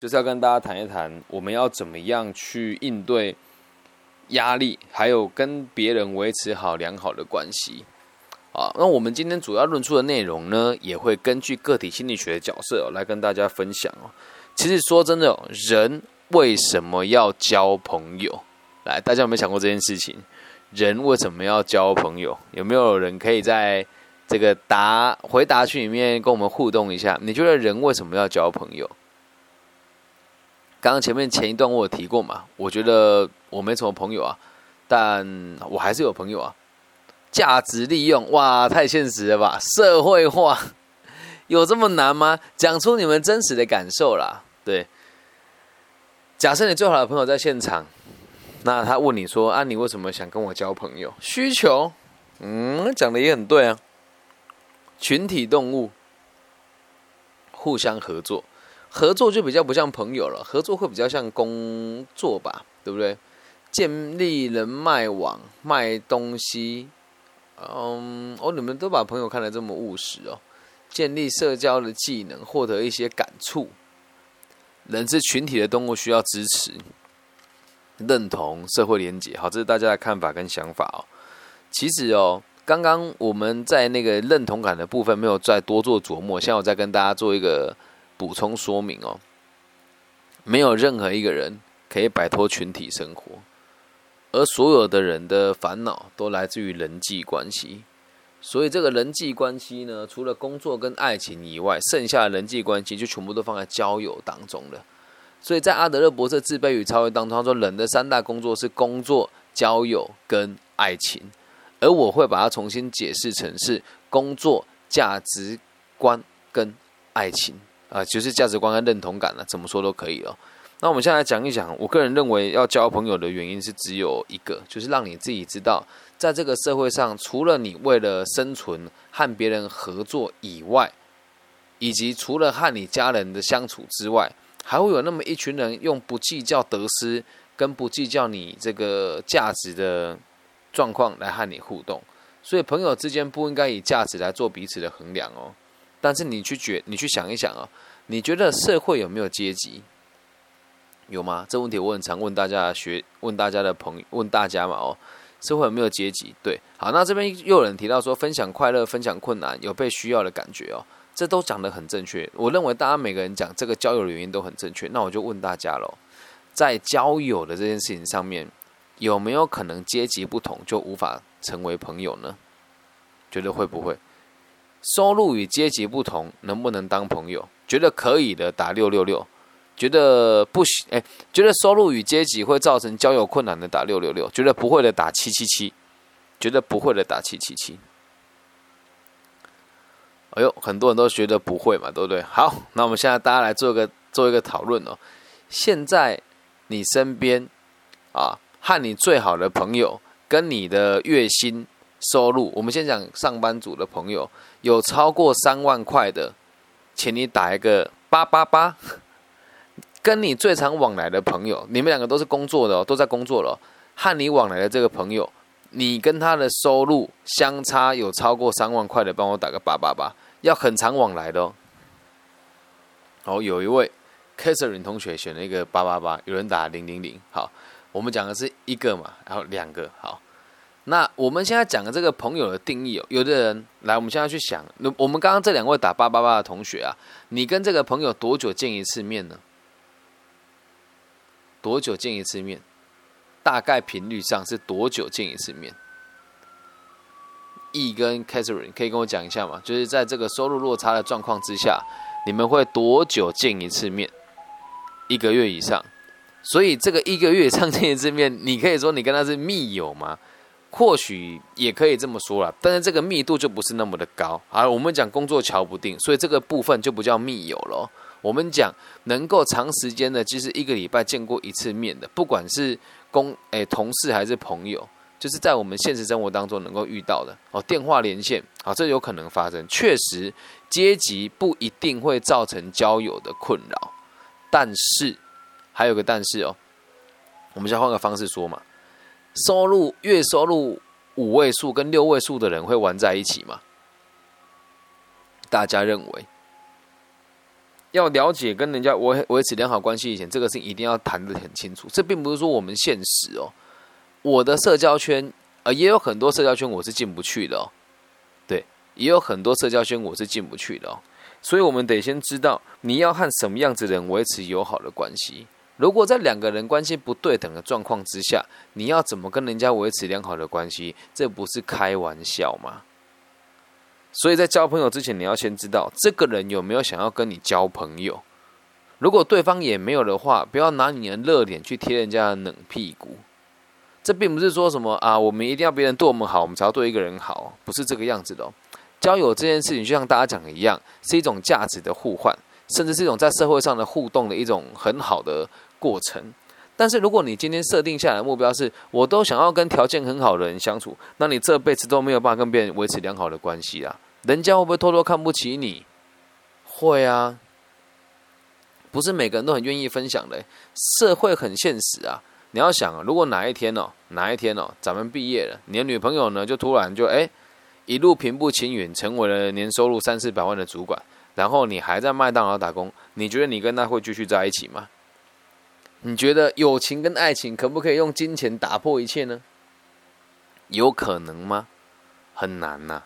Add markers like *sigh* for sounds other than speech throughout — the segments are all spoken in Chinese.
就是要跟大家谈一谈，我们要怎么样去应对压力，还有跟别人维持好良好的关系啊。那我们今天主要论述的内容呢，也会根据个体心理学的角色来跟大家分享哦。其实说真的，人为什么要交朋友？来，大家有没有想过这件事情？人为什么要交朋友？有没有人可以在这个答回答区里面跟我们互动一下？你觉得人为什么要交朋友？刚刚前面前一段我有提过嘛，我觉得我没什么朋友啊，但我还是有朋友啊。价值利用，哇，太现实了吧？社会化 *laughs* 有这么难吗？讲出你们真实的感受啦。对，假设你最好的朋友在现场，那他问你说啊，你为什么想跟我交朋友？需求，嗯，讲的也很对啊。群体动物，互相合作。合作就比较不像朋友了，合作会比较像工作吧，对不对？建立人脉网，卖东西，嗯，哦，你们都把朋友看得这么务实哦。建立社交的技能，获得一些感触。人是群体的动物，需要支持、认同、社会连结。好，这是大家的看法跟想法哦。其实哦，刚刚我们在那个认同感的部分没有再多做琢磨，现在我再跟大家做一个。补充说明哦，没有任何一个人可以摆脱群体生活，而所有的人的烦恼都来自于人际关系。所以这个人际关系呢，除了工作跟爱情以外，剩下的人际关系就全部都放在交友当中了。所以在阿德勒博士自卑与超越当中，他说人的三大工作是工作、交友跟爱情，而我会把它重新解释成是工作、价值观跟爱情。啊，就是价值观跟认同感了，怎么说都可以哦。那我们现在讲一讲，我个人认为要交朋友的原因是只有一个，就是让你自己知道，在这个社会上，除了你为了生存和别人合作以外，以及除了和你家人的相处之外，还会有那么一群人用不计较得失跟不计较你这个价值的状况来和你互动。所以，朋友之间不应该以价值来做彼此的衡量哦。但是你去觉，你去想一想啊，你觉得社会有没有阶级？有吗？这问题我很常问大家学，问大家的朋友，问大家嘛哦，社会有没有阶级？对，好，那这边又有人提到说，分享快乐，分享困难，有被需要的感觉哦，这都讲得很正确。我认为大家每个人讲这个交友的原因都很正确。那我就问大家喽，在交友的这件事情上面，有没有可能阶级不同就无法成为朋友呢？觉得会不会？收入与阶级不同，能不能当朋友？觉得可以的，打六六六；觉得不行，哎，觉得收入与阶级会造成交友困难的，打六六六；觉得不会的，打七七七；觉得不会的，打七七七。哎呦，很多人都觉得不会嘛，对不对？好，那我们现在大家来做一个做一个讨论哦。现在你身边啊，和你最好的朋友，跟你的月薪。收入，我们先讲上班族的朋友，有超过三万块的，请你打一个八八八。跟你最常往来的朋友，你们两个都是工作的哦，都在工作了。和你往来的这个朋友，你跟他的收入相差有超过三万块的，帮我打个八八八，要很常往来的哦。好，有一位 Catherine 同学选了一个八八八，有人打零零零。好，我们讲的是一个嘛，然后两个好。那我们现在讲的这个朋友的定义哦，有的人来，我们现在去想，那我们刚刚这两位打八八八的同学啊，你跟这个朋友多久见一次面呢？多久见一次面？大概频率上是多久见一次面？E 跟 Catherine 可以跟我讲一下吗？就是在这个收入落差的状况之下，你们会多久见一次面？一个月以上，所以这个一个月以上见一次面，你可以说你跟他是密友吗？或许也可以这么说了，但是这个密度就不是那么的高。而我们讲工作瞧不定，所以这个部分就不叫密友了。我们讲能够长时间的，其实一个礼拜见过一次面的，不管是公诶同事还是朋友，就是在我们现实生活当中能够遇到的哦，电话连线，啊，这有可能发生。确实，阶级不一定会造成交友的困扰，但是还有个但是哦，我们先换个方式说嘛。收入月收入五位数跟六位数的人会玩在一起吗？大家认为要了解跟人家维维持良好关系以前，这个事情一定要谈得很清楚。这并不是说我们现实哦，我的社交圈，呃，也有很多社交圈我是进不去的哦。对，也有很多社交圈我是进不去的哦。所以我们得先知道你要和什么样子的人维持友好的关系。如果在两个人关系不对等的状况之下，你要怎么跟人家维持良好的关系？这不是开玩笑吗？所以在交朋友之前，你要先知道这个人有没有想要跟你交朋友。如果对方也没有的话，不要拿你的热脸去贴人家的冷屁股。这并不是说什么啊，我们一定要别人对我们好，我们才要对一个人好，不是这个样子的。交友这件事情，就像大家讲的一样，是一种价值的互换，甚至是一种在社会上的互动的一种很好的过程。但是，如果你今天设定下来目标是，我都想要跟条件很好的人相处，那你这辈子都没有办法跟别人维持良好的关系啊。人家会不会偷偷看不起你？会啊，不是每个人都很愿意分享的。社会很现实啊，你要想啊，如果哪一天哦，哪一天哦，咱们毕业了，你的女朋友呢，就突然就哎，一路平步青云，成为了年收入三四百万的主管，然后你还在麦当劳打工，你觉得你跟他会继续在一起吗？你觉得友情跟爱情可不可以用金钱打破一切呢？有可能吗？很难呐。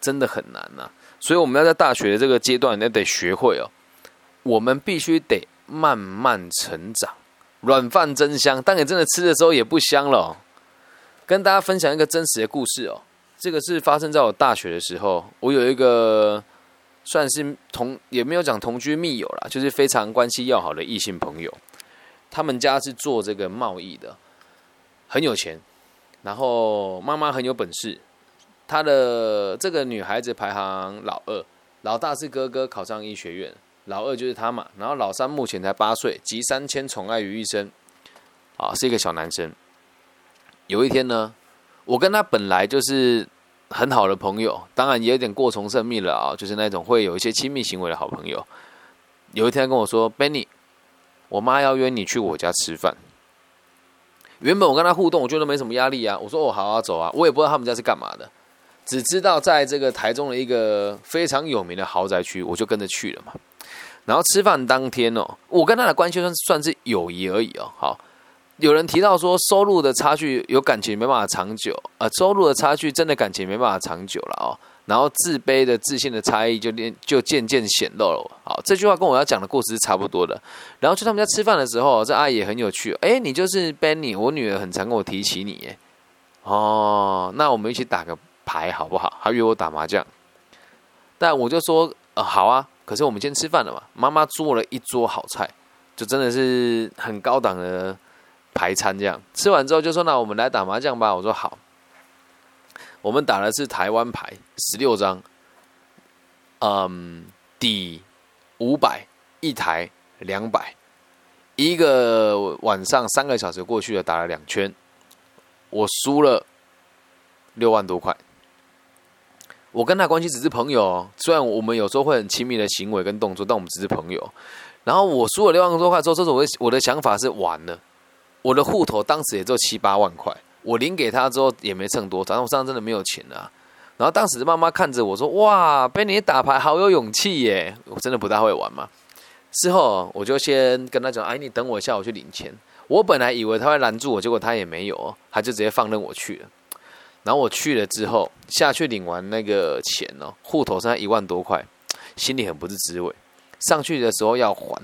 真的很难呐，所以我们要在大学的这个阶段，你得学会哦。我们必须得慢慢成长，软饭真香，当你真的吃的时候也不香了。跟大家分享一个真实的故事哦，这个是发生在我大学的时候，我有一个算是同也没有讲同居密友啦，就是非常关系要好的异性朋友，他们家是做这个贸易的，很有钱，然后妈妈很有本事。他的这个女孩子排行老二，老大是哥哥考上医学院，老二就是他嘛。然后老三目前才八岁，集三千宠爱于一身，啊，是一个小男生。有一天呢，我跟他本来就是很好的朋友，当然也有点过从甚密了啊，就是那种会有一些亲密行为的好朋友。有一天跟我说：“Benny，我妈要约你去我家吃饭。”原本我跟他互动，我觉得没什么压力啊。我说：“我好好走啊。”我也不知道他们家是干嘛的。只知道在这个台中的一个非常有名的豪宅区，我就跟着去了嘛。然后吃饭当天哦，我跟他的关系算算是友谊而已哦。好，有人提到说收入的差距有感情没办法长久，呃，收入的差距真的感情没办法长久了哦。然后自卑的自信的差异就渐就渐渐显露了。好，这句话跟我要讲的故事是差不多的。然后去他们家吃饭的时候，这阿姨也很有趣。哎，你就是 Benny，我女儿很常跟我提起你。耶。哦，那我们一起打个。牌好不好？她约我打麻将，但我就说呃好啊。可是我们先吃饭了嘛，妈妈做了一桌好菜，就真的是很高档的排餐。这样吃完之后就说那我们来打麻将吧。我说好。我们打的是台湾牌，十六张，嗯，底五百一台两百，一个晚上三个小时过去了，打了两圈，我输了六万多块。我跟他关系只是朋友，虽然我们有时候会很亲密的行为跟动作，但我们只是朋友。然后我输了六万多块之后，这是我的我的想法是完了。我的户头当时也就七八万块，我领给他之后也没剩多，反正我身上真的没有钱啊。然后当时妈妈看着我说：“哇，被你打牌好有勇气耶！”我真的不大会玩嘛。事后我就先跟他讲：“哎，你等我一下，我去领钱。”我本来以为他会拦住我，结果他也没有，他就直接放任我去了。然后我去了之后，下去领完那个钱哦，户头剩下一万多块，心里很不是滋味。上去的时候要还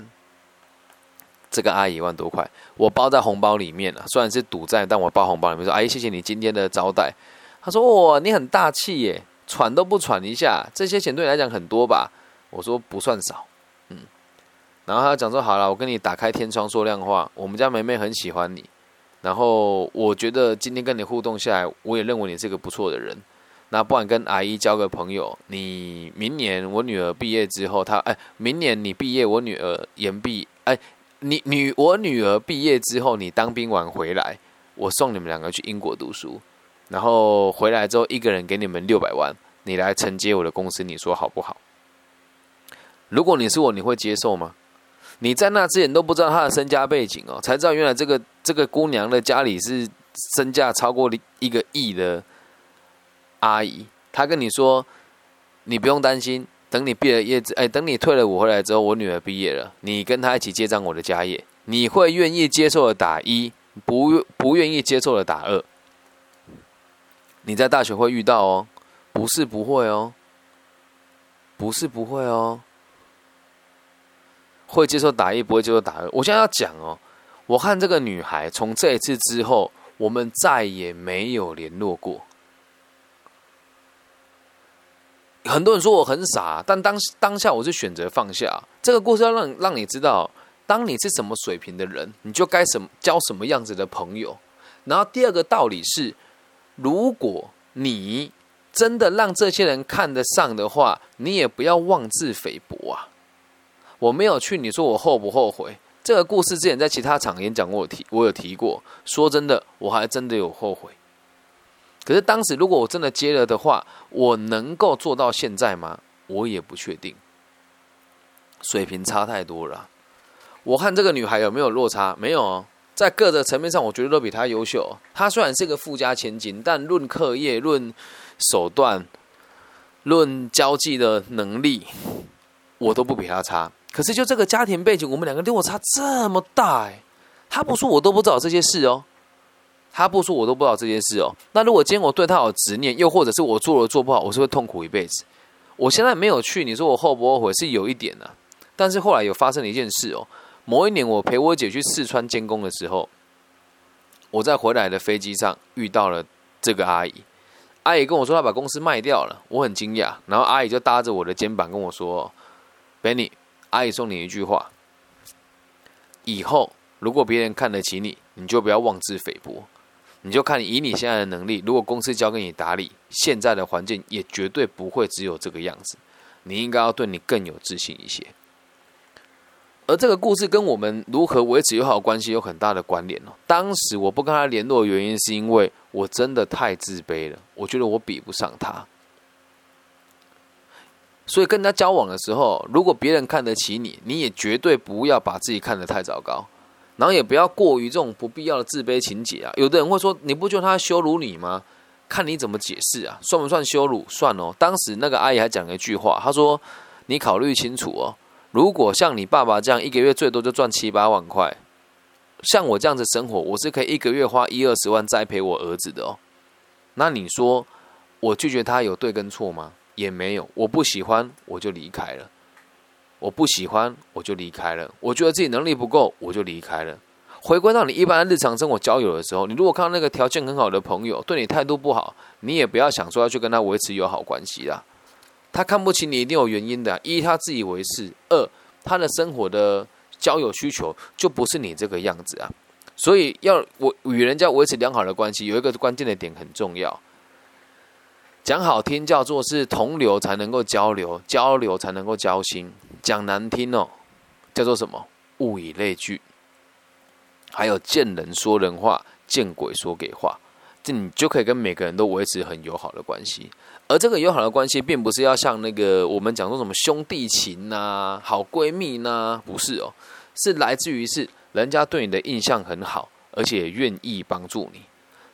这个阿姨一万多块，我包在红包里面了。虽然是赌债，但我包红包里面说：“阿姨，谢谢你今天的招待。”他说：“哇，你很大气耶，喘都不喘一下，这些钱对你来讲很多吧？”我说：“不算少。”嗯，然后他讲说：“好了，我跟你打开天窗说亮话，我们家梅梅很喜欢你。”然后我觉得今天跟你互动下来，我也认为你是个不错的人。那不然跟阿姨交个朋友，你明年我女儿毕业之后，她哎，明年你毕业，我女儿研毕，哎，你女我女儿毕业之后，你当兵完回来，我送你们两个去英国读书，然后回来之后一个人给你们六百万，你来承接我的公司，你说好不好？如果你是我，你会接受吗？你在那之前都不知道她的身家背景哦，才知道原来这个这个姑娘的家里是身价超过一个亿的阿姨。她跟你说，你不用担心，等你毕了业，哎，等你退了伍回来之后，我女儿毕业了，你跟她一起接掌我的家业，你会愿意接受的打一，不不愿意接受的打二。你在大学会遇到哦，不是不会哦，不是不会哦，会接受打一，不会接受打二。我现在要讲哦，我看这个女孩从这一次之后，我们再也没有联络过。很多人说我很傻，但当当下我是选择放下。这个故事要让让你知道，当你是什么水平的人，你就该什么交什么样子的朋友。然后第二个道理是。如果你真的让这些人看得上的话，你也不要妄自菲薄啊！我没有去，你说我后不后悔？这个故事之前在其他场演讲过，提我有提过。说真的，我还真的有后悔。可是当时如果我真的接了的话，我能够做到现在吗？我也不确定。水平差太多了。我看这个女孩有没有落差？没有。在各个层面上，我觉得都比她优秀。她虽然是个富家千金，但论课业、论手段、论交际的能力，我都不比她差。可是就这个家庭背景，我们两个落差这么大，哎，她不说我都不知道这些事哦。他不说我都不知道这件事哦。那如果今天我对他有执念，又或者是我做了做不好，我是会痛苦一辈子。我现在没有去，你说我后不后悔？是有一点的。但是后来有发生了一件事哦。某一年，我陪我姐去四川监工的时候，我在回来的飞机上遇到了这个阿姨。阿姨跟我说，她把公司卖掉了，我很惊讶。然后阿姨就搭着我的肩膀跟我说：“Benny，阿姨送你一句话，以后如果别人看得起你，你就不要妄自菲薄，你就看以你现在的能力，如果公司交给你打理，现在的环境也绝对不会只有这个样子。你应该要对你更有自信一些。”而这个故事跟我们如何维持友好关系有很大的关联哦。当时我不跟他联络的原因，是因为我真的太自卑了，我觉得我比不上他。所以跟他交往的时候，如果别人看得起你，你也绝对不要把自己看得太糟糕，然后也不要过于这种不必要的自卑情节啊。有的人会说：“你不觉得他羞辱你吗？”看你怎么解释啊？算不算羞辱？算哦。当时那个阿姨还讲了一句话，她说：“你考虑清楚哦。”如果像你爸爸这样一个月最多就赚七八万块，像我这样子生活，我是可以一个月花一二十万栽培我儿子的哦。那你说我拒绝他有对跟错吗？也没有，我不喜欢我就离开了，我不喜欢我就离开了，我觉得自己能力不够我就离开了。回归到你一般日常生活交友的时候，你如果看到那个条件很好的朋友对你态度不好，你也不要想说要去跟他维持友好关系啦。他看不起你一定有原因的，一他自以为是，二他的生活的交友需求就不是你这个样子啊，所以要我与人家维持良好的关系，有一个关键的点很重要，讲好听叫做是同流才能够交流，交流才能够交心；讲难听哦，叫做什么？物以类聚，还有见人说人话，见鬼说鬼话，这你就可以跟每个人都维持很友好的关系。而这个友好的关系，并不是要像那个我们讲说什么兄弟情呐、好闺蜜呐，不是哦，是来自于是人家对你的印象很好，而且愿意帮助你，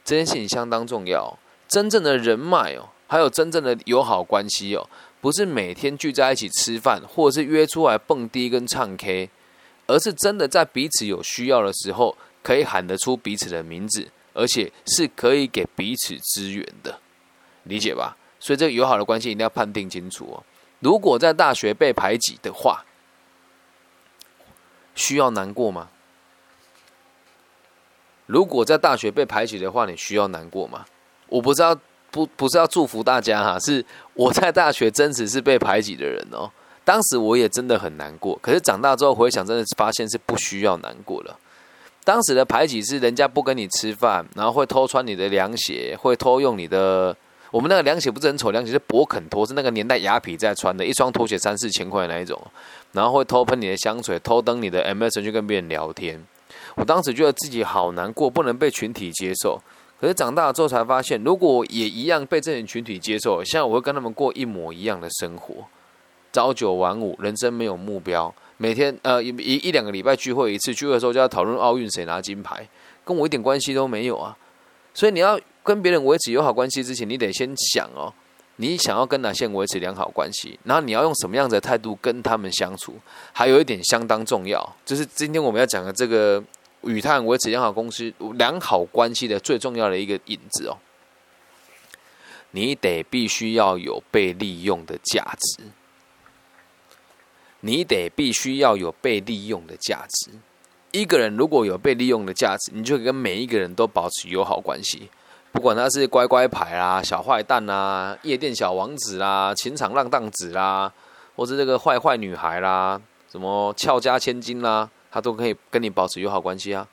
这件事情相当重要。真正的人脉哦，还有真正的友好关系哦，不是每天聚在一起吃饭，或是约出来蹦迪跟唱 K，而是真的在彼此有需要的时候，可以喊得出彼此的名字，而且是可以给彼此支援的，理解吧？所以，这个友好的关系一定要判定清楚哦。如果在大学被排挤的话，需要难过吗？如果在大学被排挤的话，你需要难过吗？我不知道不不是要祝福大家哈，是我在大学真实是被排挤的人哦。当时我也真的很难过，可是长大之后回想，真的发现是不需要难过了。当时的排挤是人家不跟你吃饭，然后会偷穿你的凉鞋，会偷用你的。我们那个凉鞋不是很丑，凉鞋是博肯托，是那个年代雅痞在穿的，一双拖鞋三四千块那一种，然后会偷喷你的香水，偷登你的 MSN 去跟别人聊天。我当时觉得自己好难过，不能被群体接受。可是长大之后才发现，如果也一样被这群群体接受，现在我会跟他们过一模一样的生活，朝九晚五，人生没有目标，每天呃一一两个礼拜聚会一次，聚会的时候就要讨论奥运谁拿金牌，跟我一点关系都没有啊。所以你要。跟别人维持友好关系之前，你得先想哦，你想要跟哪些人维持良好关系，然后你要用什么样的态度跟他们相处，还有一点相当重要，就是今天我们要讲的这个与他人维持良好公司良好关系的最重要的一个引子哦。你得必须要有被利用的价值，你得必须要有被利用的价值。一个人如果有被利用的价值，你就跟每一个人都保持友好关系，不管他是乖乖牌啦、小坏蛋啦、夜店小王子啦、情场浪荡子啦，或是这个坏坏女孩啦、什么俏家千金啦，他都可以跟你保持友好关系啊，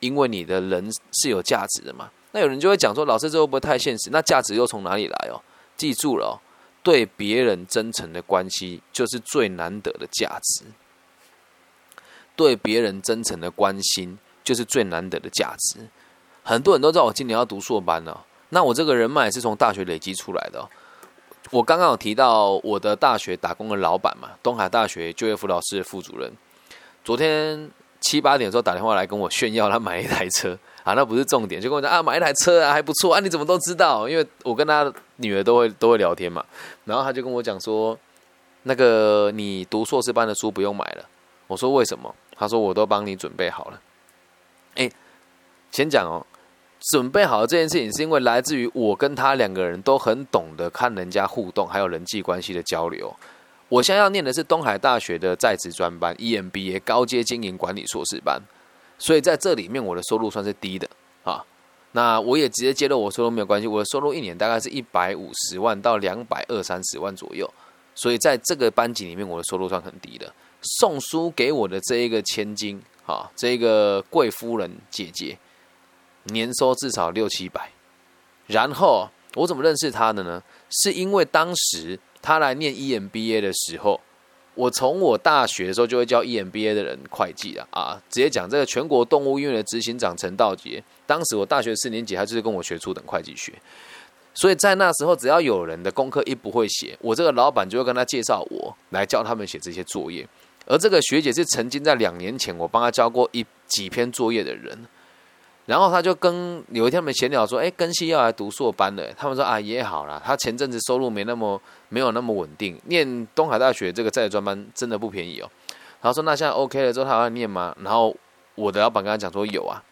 因为你的人是有价值的嘛。那有人就会讲说，老师这会不会太现实？那价值又从哪里来哦？记住了，对别人真诚的关系就是最难得的价值。对别人真诚的关心，就是最难得的价值。很多人都知道我今年要读硕班了，那我这个人脉是从大学累积出来的。我刚刚有提到我的大学打工的老板嘛，东海大学就业辅导室的副主任，昨天七八点的时候打电话来跟我炫耀，他买一台车啊，那不是重点，就跟我讲啊，买一台车啊，还不错啊，你怎么都知道？因为我跟他女儿都会都会聊天嘛，然后他就跟我讲说，那个你读硕士班的书不用买了。我说为什么？他说：“我都帮你准备好了。”哎，先讲哦，准备好了这件事情，是因为来自于我跟他两个人都很懂得看人家互动，还有人际关系的交流。我现在要念的是东海大学的在职专班 EMBA 高阶经营管理硕士班，所以在这里面我的收入算是低的啊。那我也直接揭露我收入没有关系，我的收入一年大概是一百五十万到两百二三十万左右，所以在这个班级里面，我的收入算很低的。送书给我的这一个千金，啊，这一个贵夫人姐姐，年收至少六七百。然后我怎么认识她的呢？是因为当时他来念 EMBA 的时候，我从我大学的时候就会教 EMBA 的人会计了啊。直接讲这个全国动物医院的执行长陈道杰，当时我大学四年级，他就是跟我学初等会计学。所以在那时候，只要有人的功课一不会写，我这个老板就会跟他介绍我来教他们写这些作业。而这个学姐是曾经在两年前我帮她交过一几篇作业的人，然后他就跟有一天他们闲聊说：“哎，根系要来读硕班了。”他们说：“啊，也好啦，他前阵子收入没那么没有那么稳定，念东海大学这个在专班真的不便宜哦。”然后说：“那现在 OK 了之后，他要念吗？”然后我的老板跟他讲说：“有啊。”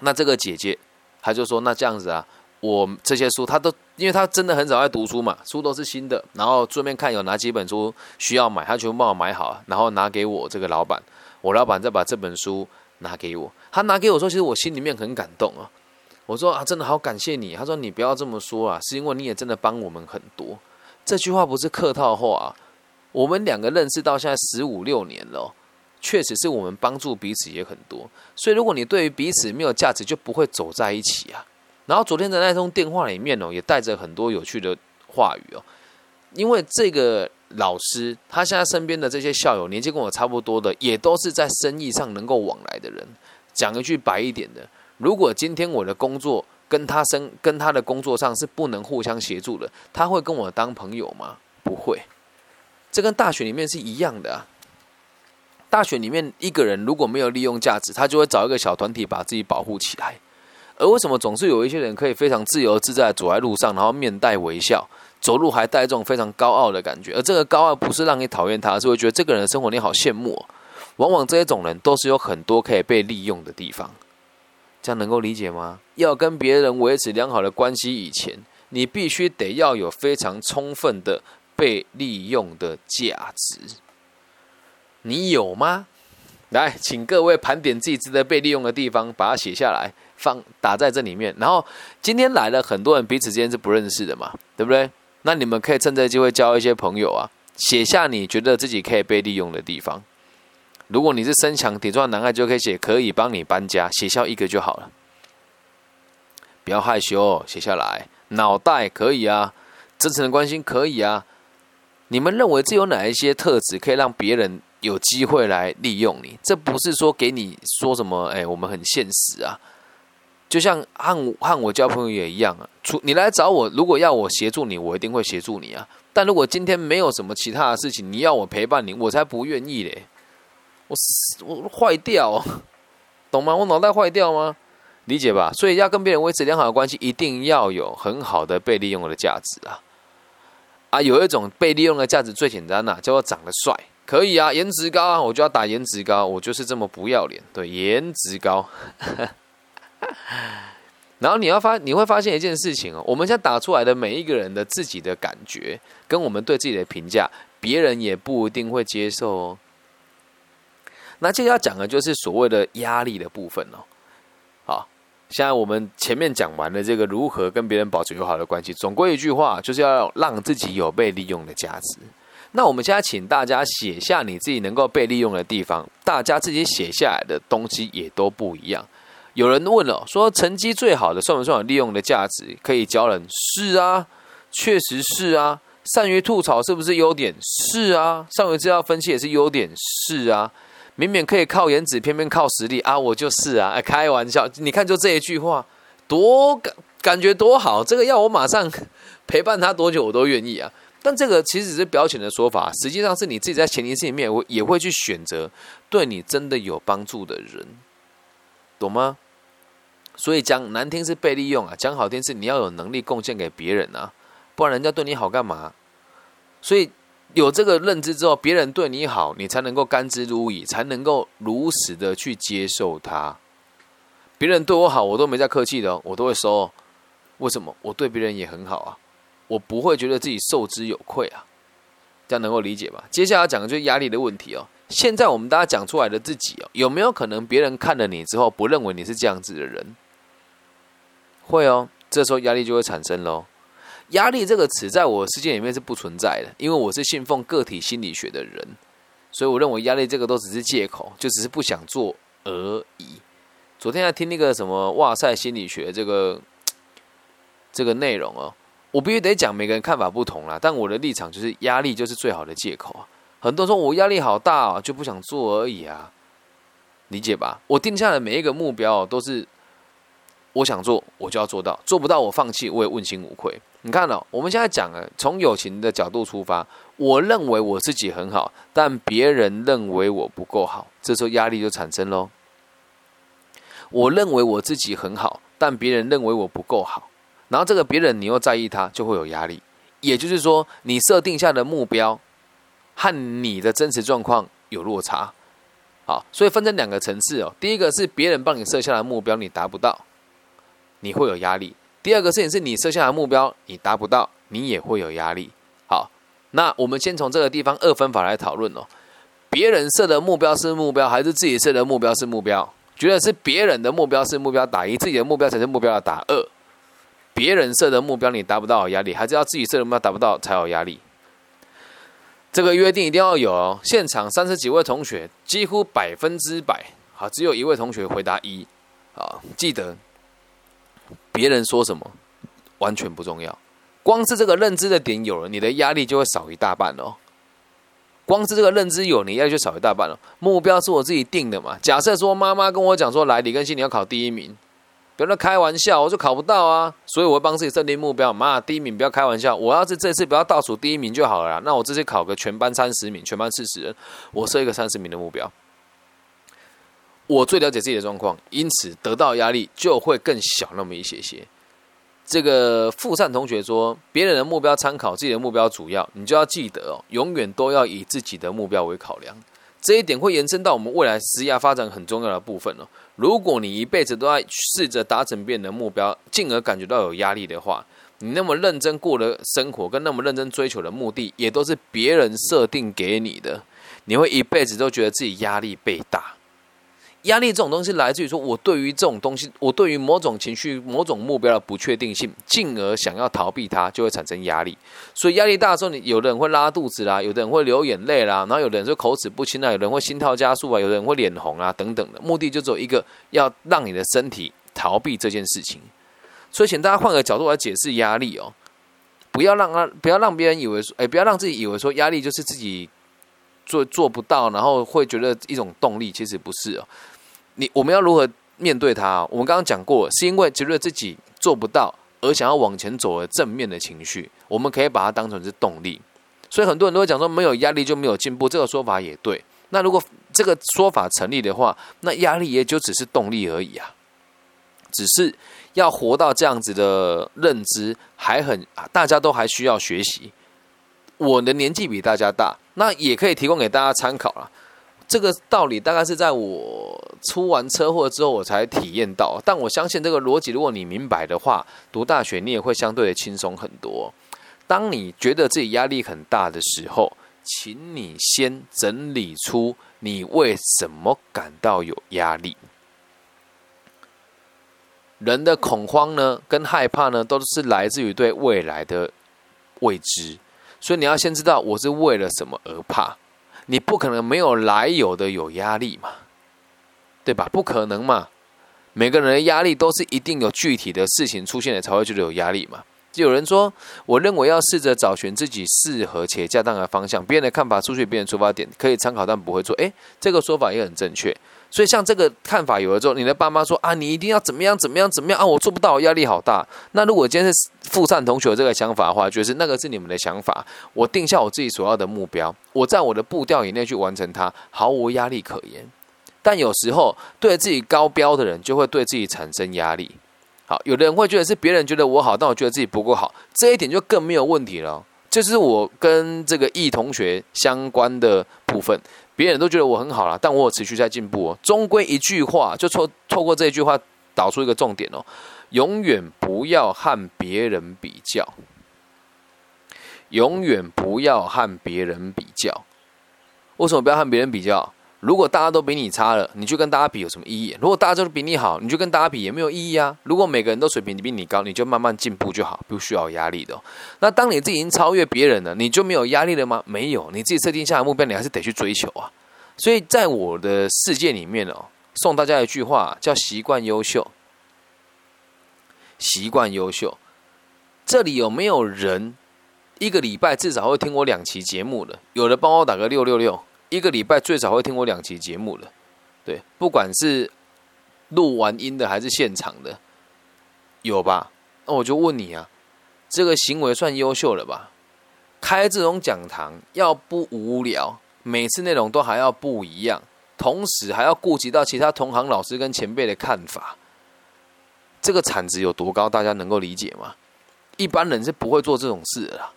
那这个姐姐他就说：“那这样子啊。”我这些书，他都因为他真的很少在读书嘛，书都是新的，然后顺便看有哪几本书需要买，他全部帮我买好，然后拿给我这个老板，我老板再把这本书拿给我。他拿给我说，其实我心里面很感动啊。我说啊，真的好感谢你。他说你不要这么说啊，是因为你也真的帮我们很多。这句话不是客套话啊，我们两个认识到现在十五六年了，确实是我们帮助彼此也很多。所以如果你对于彼此没有价值，就不会走在一起啊。然后昨天的那通电话里面哦，也带着很多有趣的话语哦。因为这个老师，他现在身边的这些校友，年纪跟我差不多的，也都是在生意上能够往来的人。讲一句白一点的，如果今天我的工作跟他生跟他的工作上是不能互相协助的，他会跟我当朋友吗？不会。这跟大学里面是一样的啊。大学里面一个人如果没有利用价值，他就会找一个小团体把自己保护起来。而为什么总是有一些人可以非常自由自在走在路上，然后面带微笑，走路还带这种非常高傲的感觉？而这个高傲不是让你讨厌他，是会觉得这个人的生活你好羡慕。往往这一种人都是有很多可以被利用的地方，这样能够理解吗？要跟别人维持良好的关系，以前你必须得要有非常充分的被利用的价值。你有吗？来，请各位盘点自己值得被利用的地方，把它写下来。放打在这里面，然后今天来了很多人，彼此之间是不认识的嘛，对不对？那你们可以趁这机会交一些朋友啊，写下你觉得自己可以被利用的地方。如果你是身强体壮男孩，就可以写可以帮你搬家，写下一个就好了。不要害羞，写下来。脑袋可以啊，真诚的关心可以啊。你们认为这有哪一些特质可以让别人有机会来利用你？这不是说给你说什么，哎，我们很现实啊。就像和和我交朋友也一样啊，除你来找我，如果要我协助你，我一定会协助你啊。但如果今天没有什么其他的事情，你要我陪伴你，我才不愿意嘞。我我坏掉，懂吗？我脑袋坏掉吗？理解吧？所以要跟别人维持良好的关系，一定要有很好的被利用的价值啊。啊，有一种被利用的价值最简单呐，叫做长得帅，可以啊，颜值高啊，我就要打颜值高，我就是这么不要脸，对，颜值高。*laughs* 然后你要发，你会发现一件事情哦，我们现在打出来的每一个人的自己的感觉，跟我们对自己的评价，别人也不一定会接受哦。那接下来讲的就是所谓的压力的部分哦。好，现在我们前面讲完了这个如何跟别人保持友好的关系，总归一句话，就是要让自己有被利用的价值。那我们现在请大家写下你自己能够被利用的地方，大家自己写下来的东西也都不一样。有人问了，说成绩最好的算不算有利用的价值？可以教人？是啊，确实是啊。善于吐槽是不是优点？是啊。善于资料分析也是优点？是啊。明明可以靠颜值，偏偏靠实力啊！我就是啊，开玩笑。你看，就这一句话，多感感觉多好。这个要我马上陪伴他多久，我都愿意啊。但这个其实是表浅的说法，实际上是你自己在前提是里面，我也会去选择对你真的有帮助的人，懂吗？所以讲难听是被利用啊，讲好听是你要有能力贡献给别人啊，不然人家对你好干嘛？所以有这个认知之后，别人对你好，你才能够甘之如饴，才能够如实的去接受他。别人对我好，我都没在客气的，我都会收。为什么？我对别人也很好啊，我不会觉得自己受之有愧啊。这样能够理解吧？接下来讲的就是压力的问题哦。现在我们大家讲出来的自己哦，有没有可能别人看了你之后，不认为你是这样子的人？会哦，这时候压力就会产生喽。压力这个词在我世界里面是不存在的，因为我是信奉个体心理学的人，所以我认为压力这个都只是借口，就只是不想做而已。昨天在听那个什么哇塞心理学这个 *tsk* 这个内容哦，我必须得讲，每个人看法不同啦，但我的立场就是压力就是最好的借口啊。很多人说我压力好大啊，就不想做而已啊，理解吧？我定下的每一个目标都是。我想做，我就要做到；做不到，我放弃，我也问心无愧。你看哦，我们现在讲了，从友情的角度出发，我认为我自己很好，但别人认为我不够好，这时候压力就产生喽。我认为我自己很好，但别人认为我不够好，然后这个别人你又在意他，就会有压力。也就是说，你设定下的目标和你的真实状况有落差。好，所以分成两个层次哦。第一个是别人帮你设下的目标，你达不到。你会有压力。第二个事情是你设下的目标，你达不到，你也会有压力。好，那我们先从这个地方二分法来讨论哦。别人设的目标是目标，还是自己设的目标是目标？觉得是别人的目标是目标打一，自己的目标才是目标的打二。别人设的目标你达不到有压力，还是要自己设的目标达不到才有压力？这个约定一定要有哦。现场三十几位同学，几乎百分之百，好，只有一位同学回答一，啊，记得。别人说什么完全不重要，光是这个认知的点有了，你的压力就会少一大半哦。光是这个认知有，你压力就少一大半了。目标是我自己定的嘛？假设说妈妈跟我讲说，来李根新你要考第一名，不要开玩笑，我就考不到啊。所以我会帮自己设定目标，妈，第一名不要开玩笑，我要是这次不要倒数第一名就好了。那我这次考个全班三十名，全班四十人，我设一个三十名的目标。我最了解自己的状况，因此得到压力就会更小那么一些些。这个富善同学说：“别人的目标参考，自己的目标主要。”你就要记得哦，永远都要以自己的目标为考量。这一点会延伸到我们未来职业发展很重要的部分哦。如果你一辈子都在试着达成别人的目标，进而感觉到有压力的话，你那么认真过的生活跟那么认真追求的目的，也都是别人设定给你的，你会一辈子都觉得自己压力倍大。压力这种东西来自于说，我对于这种东西，我对于某种情绪、某种目标的不确定性，进而想要逃避它，就会产生压力。所以压力大的时候，你有的人会拉肚子啦，有的人会流眼泪啦，然后有的人就口齿不清啊，有人会心跳加速啊，有的人会脸红啊，等等的。目的就只有一个，要让你的身体逃避这件事情。所以，请大家换个角度来解释压力哦，不要让他，不要让别人以为说，哎，不要让自己以为说压力就是自己做做不到，然后会觉得一种动力，其实不是哦。你我们要如何面对它？我们刚刚讲过，是因为觉得自己做不到而想要往前走的正面的情绪，我们可以把它当成是动力。所以很多人都会讲说，没有压力就没有进步，这个说法也对。那如果这个说法成立的话，那压力也就只是动力而已啊。只是要活到这样子的认知，还很大家都还需要学习。我的年纪比大家大，那也可以提供给大家参考了。这个道理大概是在我出完车祸之后我才体验到，但我相信这个逻辑，如果你明白的话，读大学你也会相对的轻松很多。当你觉得自己压力很大的时候，请你先整理出你为什么感到有压力。人的恐慌呢，跟害怕呢，都是来自于对未来的未知，所以你要先知道我是为了什么而怕。你不可能没有来有的有压力嘛，对吧？不可能嘛。每个人的压力都是一定有具体的事情出现的才会觉得有压力嘛。就有人说，我认为要试着找寻自己适合且恰当的方向。别人的看法出去，别人出发点可以参考，但不会做。诶，这个说法也很正确。所以像这个看法有了之后，你的爸妈说啊，你一定要怎么样怎么样怎么样啊，我做不到，压力好大。那如果今天是富善同学这个想法的话，就是那个是你们的想法。我定下我自己所要的目标，我在我的步调以内去完成它，毫无压力可言。但有时候对自己高标的人，就会对自己产生压力。好，有的人会觉得是别人觉得我好，但我觉得自己不够好，这一点就更没有问题了。就是我跟这个易同学相关的部分。别人都觉得我很好了，但我有持续在进步哦。终归一句话，就错错过这一句话导出一个重点哦：永远不要和别人比较，永远不要和别人比较。为什么不要和别人比较？如果大家都比你差了，你去跟大家比有什么意义？如果大家都比你好，你就跟大家比也没有意义啊。如果每个人都水平比你高，你就慢慢进步就好，不需要压力的。那当你自己已经超越别人了，你就没有压力了吗？没有，你自己设定下的目标，你还是得去追求啊。所以在我的世界里面哦，送大家一句话叫“习惯优秀”，习惯优秀。这里有没有人一个礼拜至少会听我两期节目的？有的帮我打个六六六。一个礼拜最少会听我两期节目了，对，不管是录完音的还是现场的，有吧？那我就问你啊，这个行为算优秀了吧？开这种讲堂要不无聊，每次内容都还要不一样，同时还要顾及到其他同行老师跟前辈的看法，这个产值有多高？大家能够理解吗？一般人是不会做这种事的啦。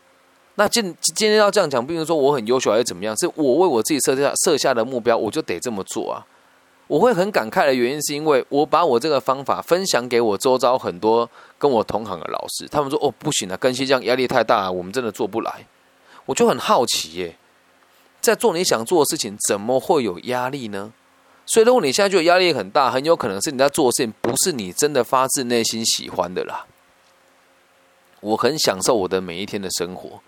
那今今天要这样讲，并不是说我很优秀还是怎么样，是我为我自己设下设下的目标，我就得这么做啊。我会很感慨的原因，是因为我把我这个方法分享给我周遭很多跟我同行的老师，他们说：“哦，不行啊，跟西这样压力太大，我们真的做不来。”我就很好奇耶，在做你想做的事情，怎么会有压力呢？所以，如果你现在就压力很大，很有可能是你在做的事情不是你真的发自内心喜欢的啦。我很享受我的每一天的生活。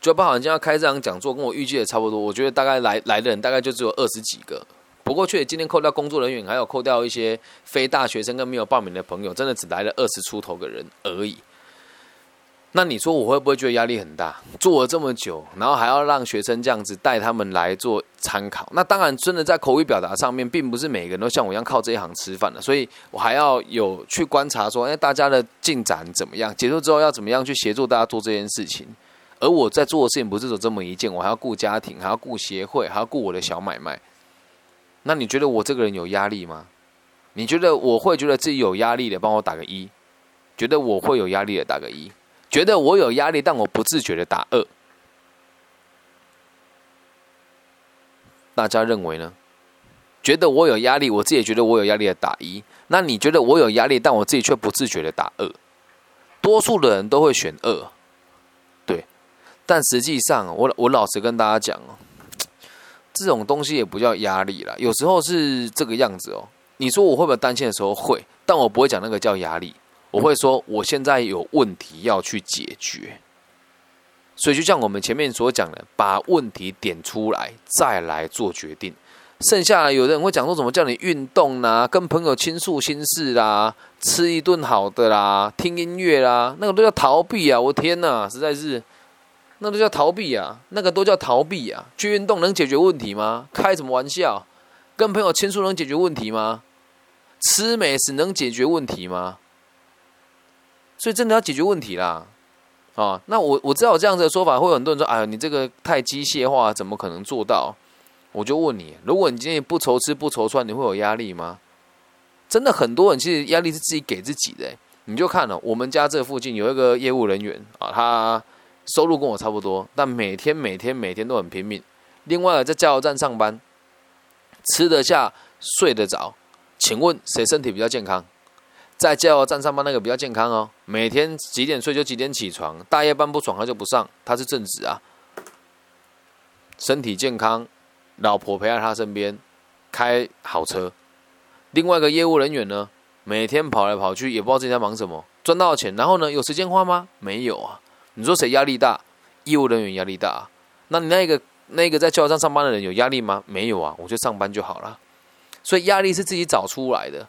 就包好今天要开这场讲座，跟我预计的差不多。我觉得大概来来的人大概就只有二十几个。不过，却今天扣掉工作人员，还有扣掉一些非大学生跟没有报名的朋友，真的只来了二十出头个人而已。那你说我会不会觉得压力很大？做了这么久，然后还要让学生这样子带他们来做参考。那当然，真的在口语表达上面，并不是每个人都像我一样靠这一行吃饭的。所以我还要有去观察说，哎，大家的进展怎么样？结束之后要怎么样去协助大家做这件事情？而我在做的事情不是说这么一件，我还要顾家庭，还要顾协会，还要顾我的小买卖。那你觉得我这个人有压力吗？你觉得我会觉得自己有压力的，帮我打个一；觉得我会有压力的，打个一；觉得我有压力但我不自觉的，打二。大家认为呢？觉得我有压力，我自己觉得我有压力的，打一。那你觉得我有压力，但我自己却不自觉的，打二。多数的人都会选二。但实际上，我我老实跟大家讲哦，这种东西也不叫压力啦。有时候是这个样子哦。你说我会不会担心的时候会，但我不会讲那个叫压力。我会说我现在有问题要去解决。所以就像我们前面所讲的，把问题点出来，再来做决定。剩下有的人会讲说，怎么叫你运动啦，跟朋友倾诉心事啦，吃一顿好的啦，听音乐啦，那个都叫逃避啊！我天哪，实在是。那都叫逃避啊！那个都叫逃避啊！去运动能解决问题吗？开什么玩笑？跟朋友倾诉能解决问题吗？吃美食能解决问题吗？所以真的要解决问题啦！啊，那我我知道这样子的说法，会有很多人说：“哎呀，你这个太机械化，怎么可能做到？”我就问你：如果你今天不愁吃不愁穿，你会有压力吗？真的很多人其实压力是自己给自己的。你就看了，我们家这附近有一个业务人员啊，他。收入跟我差不多，但每天每天每天都很拼命。另外在加油站上班，吃得下睡得着，请问谁身体比较健康？在加油站上班那个比较健康哦，每天几点睡就几点起床，大夜班不爽他就不上，他是正直啊，身体健康，老婆陪在他身边，开好车。另外一个业务人员呢，每天跑来跑去，也不知道自己在忙什么，赚到钱，然后呢，有时间花吗？没有啊。你说谁压力大？业务人员压力大。那你那个那个在加油站上班的人有压力吗？没有啊，我就上班就好了。所以压力是自己找出来的。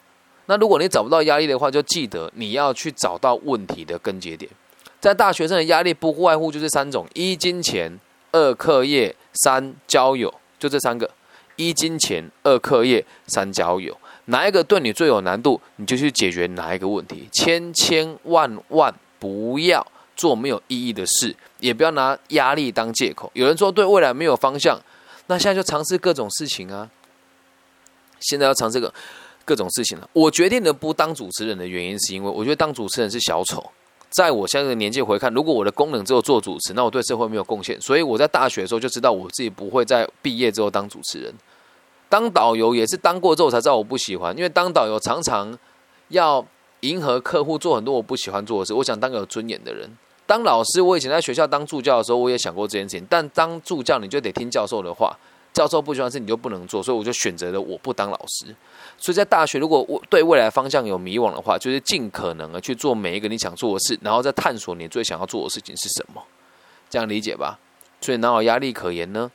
那如果你找不到压力的话，就记得你要去找到问题的根结点。在大学生的压力不外乎就是三种：一金钱，二课业，三交友，就这三个。一金钱，二课业，三交友。哪一个对你最有难度，你就去解决哪一个问题。千千万万不要做没有意义的事，也不要拿压力当借口。有人说对未来没有方向，那现在就尝试各种事情啊。现在要尝试个。各种事情了。我决定的不当主持人的原因，是因为我觉得当主持人是小丑。在我现在的年纪回看，如果我的功能只有做主持，那我对社会没有贡献。所以我在大学的时候就知道，我自己不会在毕业之后当主持人。当导游也是当过之后才知道我不喜欢，因为当导游常常要迎合客户，做很多我不喜欢做的事。我想当个有尊严的人。当老师，我以前在学校当助教的时候，我也想过这件事情。但当助教，你就得听教授的话。教授不喜欢事，你就不能做，所以我就选择了我不当老师。所以在大学，如果我对未来方向有迷惘的话，就是尽可能的去做每一个你想做的事，然后再探索你最想要做的事情是什么，这样理解吧。所以哪有压力可言呢？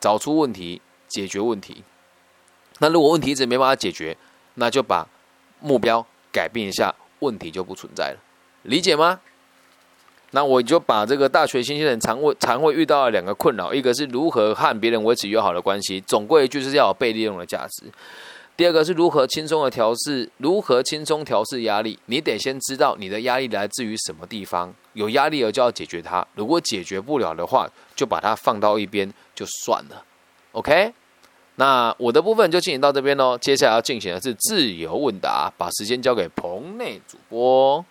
找出问题，解决问题。那如果问题一直没办法解决，那就把目标改变一下，问题就不存在了。理解吗？那我就把这个大学新鲜人常会常会遇到的两个困扰，一个是如何和别人维持友好的关系，总归就是要有被利用的价值；第二个是如何轻松的调试，如何轻松调试压力。你得先知道你的压力来自于什么地方，有压力了就要解决它。如果解决不了的话，就把它放到一边就算了。OK，那我的部分就进行到这边喽。接下来要进行的是自由问答，把时间交给棚内主播。